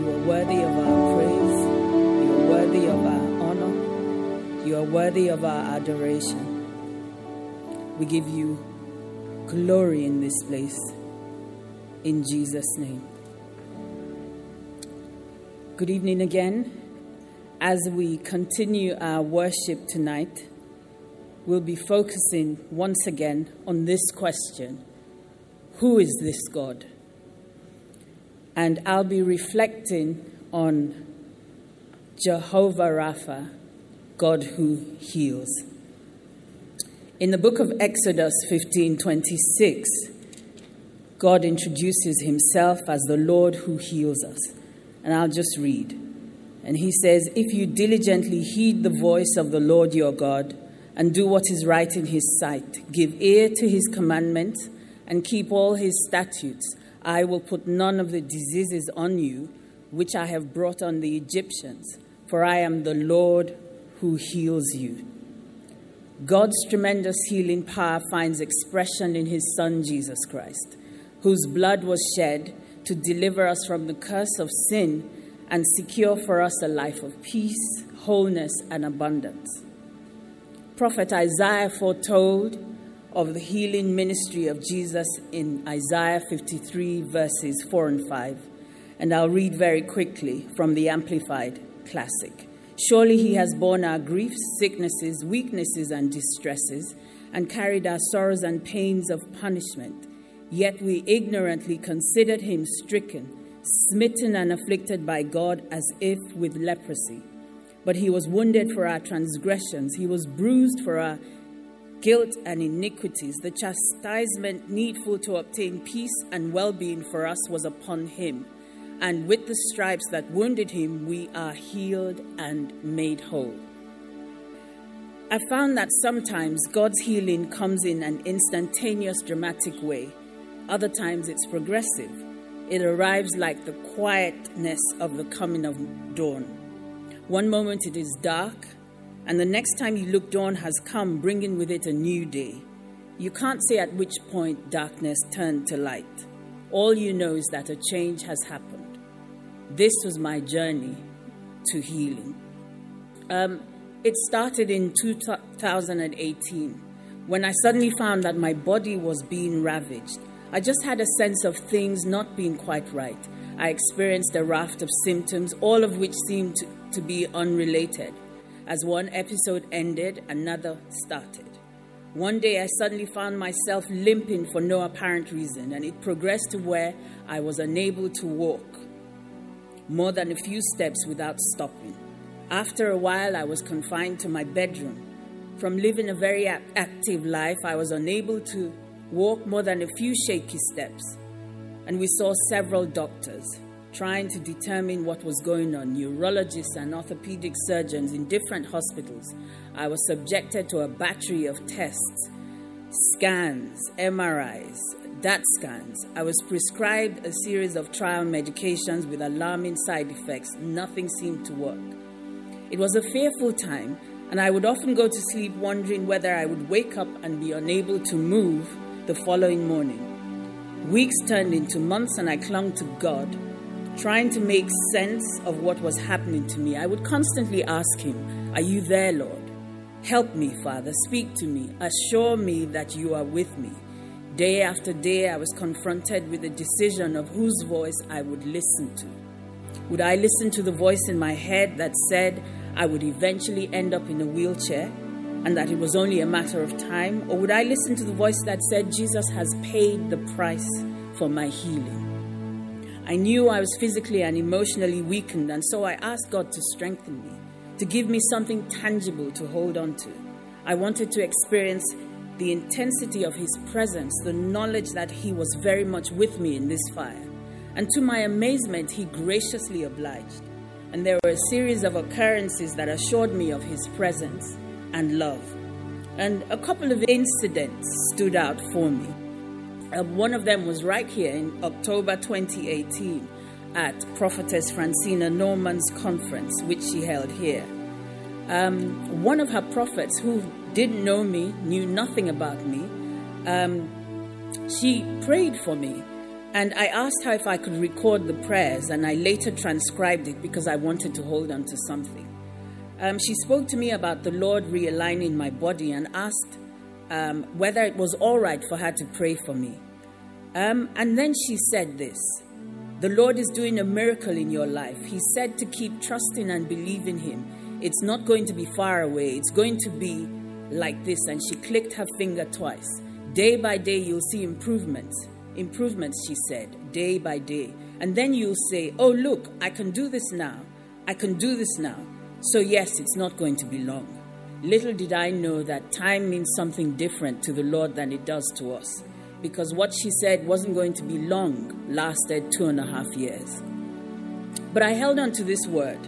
you are worthy of our praise. You are worthy of our honor. You are worthy of our adoration. We give you glory in this place. In Jesus' name. Good evening again. As we continue our worship tonight, we'll be focusing once again on this question Who is this God? And I'll be reflecting on Jehovah Rapha, God who heals. In the book of Exodus 15:26, God introduces himself as the Lord who heals us. And I'll just read. And he says, "If you diligently heed the voice of the Lord your God and do what is right in his sight, give ear to his commandments and keep all his statutes, I will put none of the diseases on you which I have brought on the Egyptians, for I am the Lord who heals you. God's tremendous healing power finds expression in his Son, Jesus Christ, whose blood was shed to deliver us from the curse of sin and secure for us a life of peace, wholeness, and abundance. Prophet Isaiah foretold of the healing ministry of Jesus in Isaiah 53, verses 4 and 5. And I'll read very quickly from the Amplified Classic. Surely he has borne our griefs, sicknesses, weaknesses, and distresses, and carried our sorrows and pains of punishment. Yet we ignorantly considered him stricken, smitten, and afflicted by God as if with leprosy. But he was wounded for our transgressions, he was bruised for our guilt and iniquities, the chastisement needful to obtain peace and well being for us was upon him. And with the stripes that wounded him, we are healed and made whole. I found that sometimes God's healing comes in an instantaneous, dramatic way. Other times it's progressive. It arrives like the quietness of the coming of dawn. One moment it is dark, and the next time you look, dawn has come, bringing with it a new day. You can't say at which point darkness turned to light. All you know is that a change has happened. This was my journey to healing. Um, it started in 2018 when I suddenly found that my body was being ravaged. I just had a sense of things not being quite right. I experienced a raft of symptoms, all of which seemed to, to be unrelated. As one episode ended, another started. One day I suddenly found myself limping for no apparent reason, and it progressed to where I was unable to walk more than a few steps without stopping. After a while, I was confined to my bedroom. From living a very active life, I was unable to walk more than a few shaky steps. And we saw several doctors trying to determine what was going on, neurologists and orthopedic surgeons in different hospitals. I was subjected to a battery of tests, scans, MRIs, DAT scans. I was prescribed a series of trial medications with alarming side effects. Nothing seemed to work. It was a fearful time, and I would often go to sleep wondering whether I would wake up and be unable to move the following morning. Weeks turned into months, and I clung to God trying to make sense of what was happening to me, I would constantly ask him, Are you there, Lord? Help me, Father. Speak to me. Assure me that you are with me. Day after day, I was confronted with the decision of whose voice I would listen to. Would I listen to the voice in my head that said I would eventually end up in a wheelchair and that it was only a matter of time? Or would I listen to the voice that said Jesus has paid the price for my healing? I knew I was physically and emotionally weakened, and so I asked God to strengthen me, to give me something tangible to hold on to. I wanted to experience the intensity of His presence, the knowledge that He was very much with me in this fire. And to my amazement, he graciously obliged. And there were a series of occurrences that assured me of his presence and love. And a couple of incidents stood out for me. Uh, one of them was right here in October 2018 at Prophetess Francina Norman's conference, which she held here. Um, one of her prophets who didn't know me, knew nothing about me, um, she prayed for me. And I asked her if I could record the prayers, and I later transcribed it because I wanted to hold on to something. Um, she spoke to me about the Lord realigning my body and asked um, whether it was all right for her to pray for me. Um, and then she said this The Lord is doing a miracle in your life. He said to keep trusting and believing Him. It's not going to be far away, it's going to be like this. And she clicked her finger twice. Day by day, you'll see improvements. Improvements, she said, day by day. And then you'll say, Oh, look, I can do this now. I can do this now. So, yes, it's not going to be long. Little did I know that time means something different to the Lord than it does to us. Because what she said wasn't going to be long, lasted two and a half years. But I held on to this word,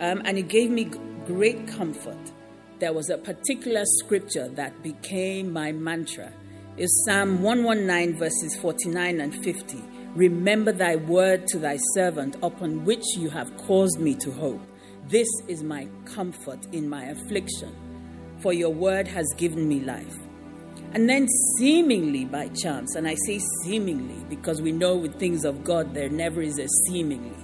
um, and it gave me great comfort. There was a particular scripture that became my mantra. Is Psalm 119, verses 49 and 50. Remember thy word to thy servant, upon which you have caused me to hope. This is my comfort in my affliction, for your word has given me life. And then, seemingly by chance, and I say seemingly because we know with things of God there never is a seemingly,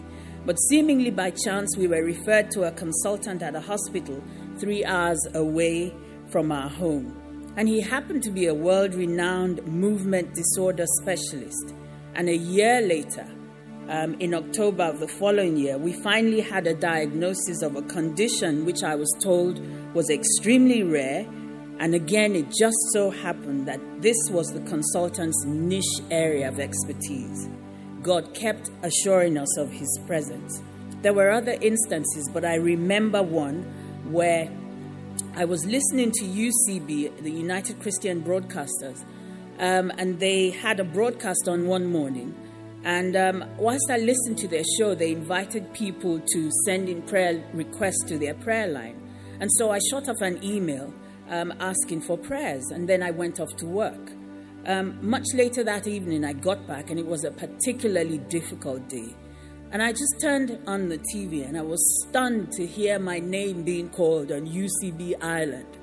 but seemingly by chance, we were referred to a consultant at a hospital three hours away from our home. And he happened to be a world renowned movement disorder specialist. And a year later, um, in October of the following year, we finally had a diagnosis of a condition which I was told was extremely rare. And again, it just so happened that this was the consultant's niche area of expertise. God kept assuring us of his presence. There were other instances, but I remember one where I was listening to UCB, the United Christian Broadcasters, um, and they had a broadcast on one morning. And um, whilst I listened to their show, they invited people to send in prayer requests to their prayer line. And so I shot off an email um, asking for prayers, and then I went off to work. Um, much later that evening, I got back, and it was a particularly difficult day. And I just turned on the TV, and I was stunned to hear my name being called on UCB Ireland.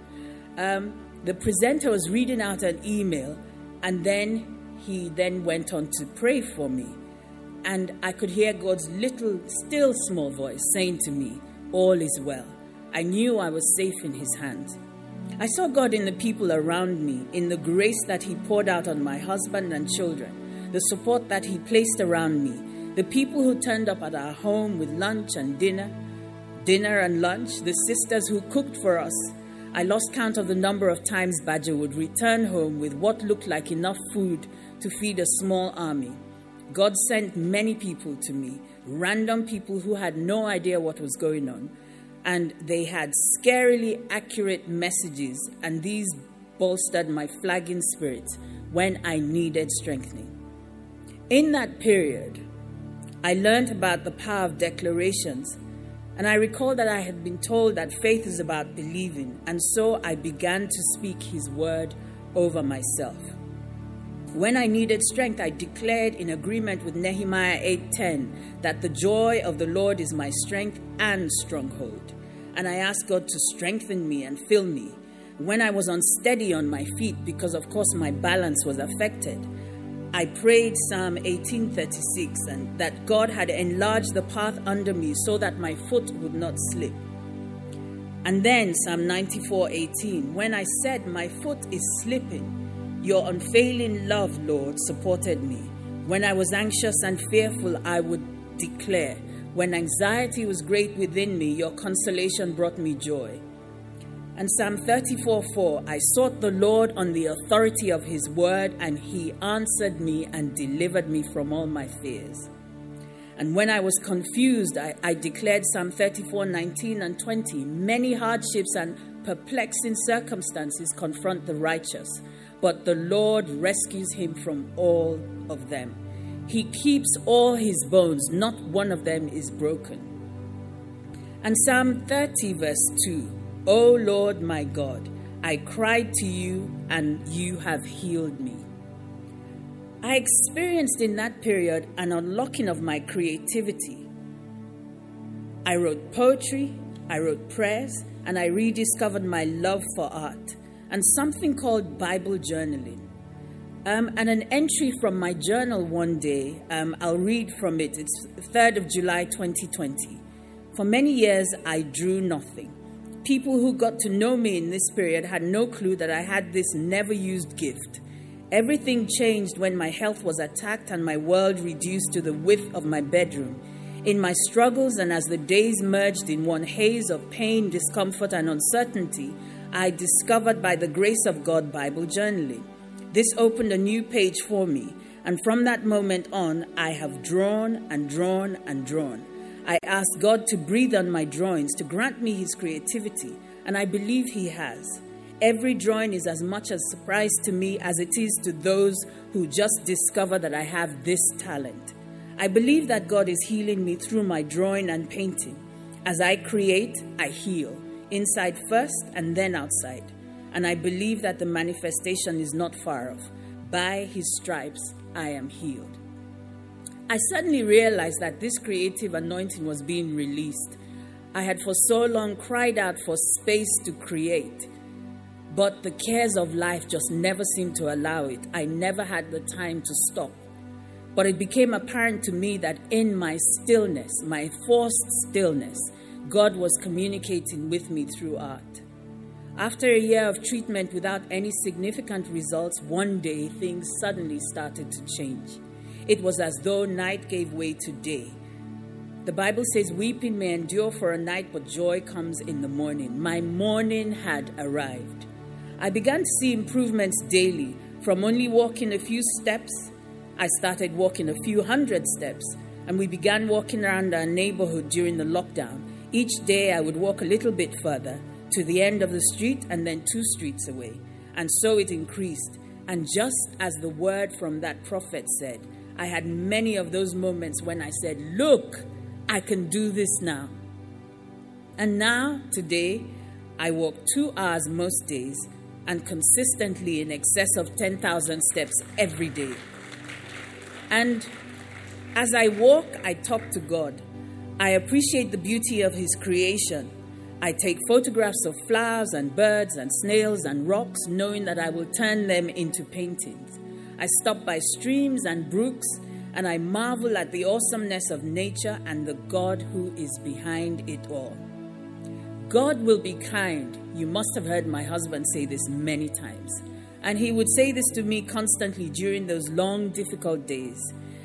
Um, the presenter was reading out an email, and then he then went on to pray for me. And I could hear God's little, still small voice saying to me, All is well. I knew I was safe in his hands. I saw God in the people around me, in the grace that He poured out on my husband and children, the support that He placed around me, the people who turned up at our home with lunch and dinner, dinner and lunch, the sisters who cooked for us. I lost count of the number of times Badger would return home with what looked like enough food to feed a small army. God sent many people to me, random people who had no idea what was going on and they had scarily accurate messages, and these bolstered my flagging spirit when I needed strengthening. In that period, I learned about the power of declarations, and I recall that I had been told that faith is about believing, and so I began to speak His word over myself. When I needed strength, I declared in agreement with Nehemiah 8:10 that the joy of the Lord is my strength and stronghold and I asked God to strengthen me and fill me. When I was unsteady on my feet, because of course my balance was affected, I prayed Psalm 18:36 and that God had enlarged the path under me so that my foot would not slip. And then Psalm 94:18, when I said my foot is slipping, your unfailing love, Lord, supported me. When I was anxious and fearful, I would declare, when anxiety was great within me, your consolation brought me joy. And Psalm 34 4 I sought the Lord on the authority of his word, and he answered me and delivered me from all my fears. And when I was confused, I, I declared Psalm 34 19 and 20 Many hardships and perplexing circumstances confront the righteous, but the Lord rescues him from all of them. He keeps all his bones, not one of them is broken. And Psalm 30, verse 2 O Lord my God, I cried to you, and you have healed me. I experienced in that period an unlocking of my creativity. I wrote poetry, I wrote prayers, and I rediscovered my love for art and something called Bible journaling. Um, and an entry from my journal one day, um, I'll read from it. It's 3rd of July 2020. For many years, I drew nothing. People who got to know me in this period had no clue that I had this never used gift. Everything changed when my health was attacked and my world reduced to the width of my bedroom. In my struggles, and as the days merged in one haze of pain, discomfort, and uncertainty, I discovered by the grace of God Bible journaling. This opened a new page for me, and from that moment on, I have drawn and drawn and drawn. I asked God to breathe on my drawings to grant me His creativity, and I believe He has. Every drawing is as much a surprise to me as it is to those who just discover that I have this talent. I believe that God is healing me through my drawing and painting. As I create, I heal, inside first and then outside. And I believe that the manifestation is not far off. By his stripes, I am healed. I suddenly realized that this creative anointing was being released. I had for so long cried out for space to create but the cares of life just never seemed to allow it. I never had the time to stop. But it became apparent to me that in my stillness, my forced stillness, God was communicating with me through art. After a year of treatment without any significant results, one day things suddenly started to change. It was as though night gave way to day. The Bible says, Weeping may endure for a night, but joy comes in the morning. My morning had arrived. I began to see improvements daily. From only walking a few steps, I started walking a few hundred steps, and we began walking around our neighborhood during the lockdown. Each day, I would walk a little bit further to the end of the street and then two streets away. And so it increased. And just as the word from that prophet said, I had many of those moments when I said, Look, I can do this now. And now, today, I walk two hours most days and consistently in excess of 10,000 steps every day. And as I walk, I talk to God. I appreciate the beauty of His creation. I take photographs of flowers and birds and snails and rocks, knowing that I will turn them into paintings. I stop by streams and brooks, and I marvel at the awesomeness of nature and the God who is behind it all. God will be kind. You must have heard my husband say this many times. And he would say this to me constantly during those long, difficult days.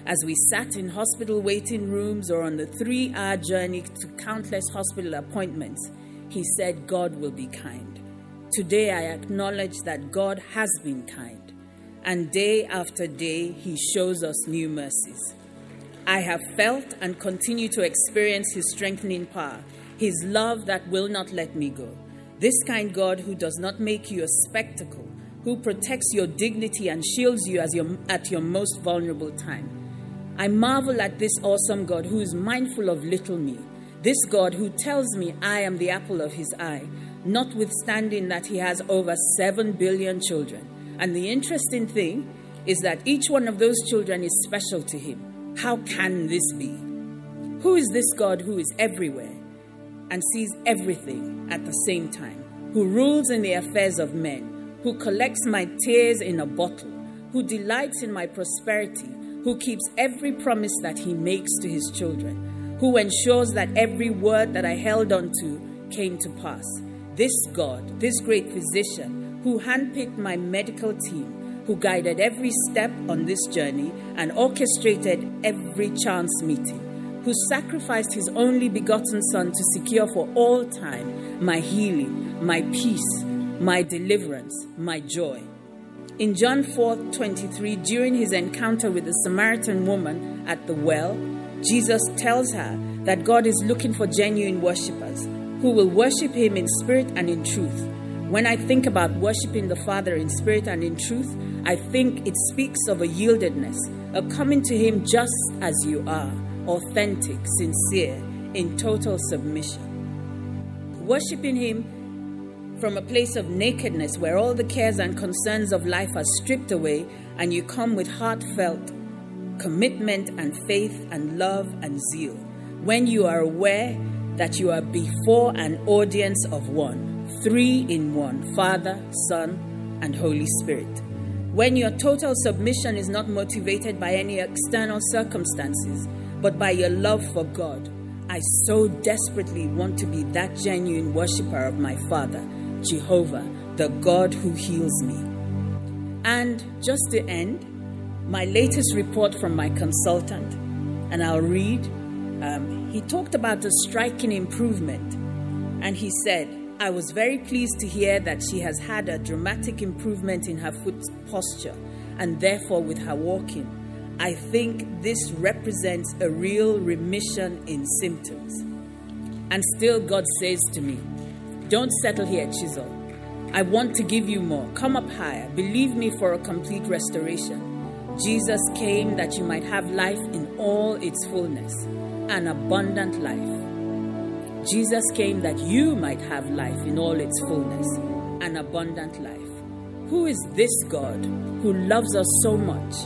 As we sat in hospital waiting rooms or on the three hour journey to countless hospital appointments, he said, God will be kind. Today I acknowledge that God has been kind. And day after day, he shows us new mercies. I have felt and continue to experience his strengthening power his love that will not let me go. This kind God who does not make you a spectacle, who protects your dignity and shields you your, at your most vulnerable time. I marvel at this awesome God who is mindful of little me, this God who tells me I am the apple of his eye, notwithstanding that he has over 7 billion children. And the interesting thing is that each one of those children is special to him. How can this be? Who is this God who is everywhere? and sees everything at the same time, who rules in the affairs of men, who collects my tears in a bottle, who delights in my prosperity, who keeps every promise that he makes to his children, who ensures that every word that I held on to came to pass. This God, this great physician, who handpicked my medical team, who guided every step on this journey and orchestrated every chance meeting who sacrificed his only begotten Son to secure for all time my healing, my peace, my deliverance, my joy. In John 4 23, during his encounter with the Samaritan woman at the well, Jesus tells her that God is looking for genuine worshippers who will worship him in spirit and in truth. When I think about worshiping the Father in spirit and in truth, I think it speaks of a yieldedness a coming to Him just as you are, authentic, sincere, in total submission. Worshipping Him from a place of nakedness where all the cares and concerns of life are stripped away and you come with heartfelt commitment and faith and love and zeal. When you are aware that you are before an audience of one, three in one Father, Son, and Holy Spirit. When your total submission is not motivated by any external circumstances, but by your love for God, I so desperately want to be that genuine worshiper of my Father, Jehovah, the God who heals me. And just to end, my latest report from my consultant, and I'll read. Um, he talked about a striking improvement, and he said, I was very pleased to hear that she has had a dramatic improvement in her foot posture and therefore with her walking. I think this represents a real remission in symptoms. And still, God says to me, Don't settle here, Chisel. I want to give you more. Come up higher. Believe me for a complete restoration. Jesus came that you might have life in all its fullness, an abundant life. Jesus came that you might have life in all its fullness, an abundant life. Who is this God who loves us so much?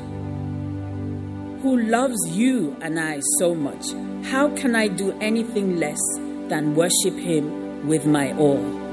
Who loves you and I so much? How can I do anything less than worship Him with my all?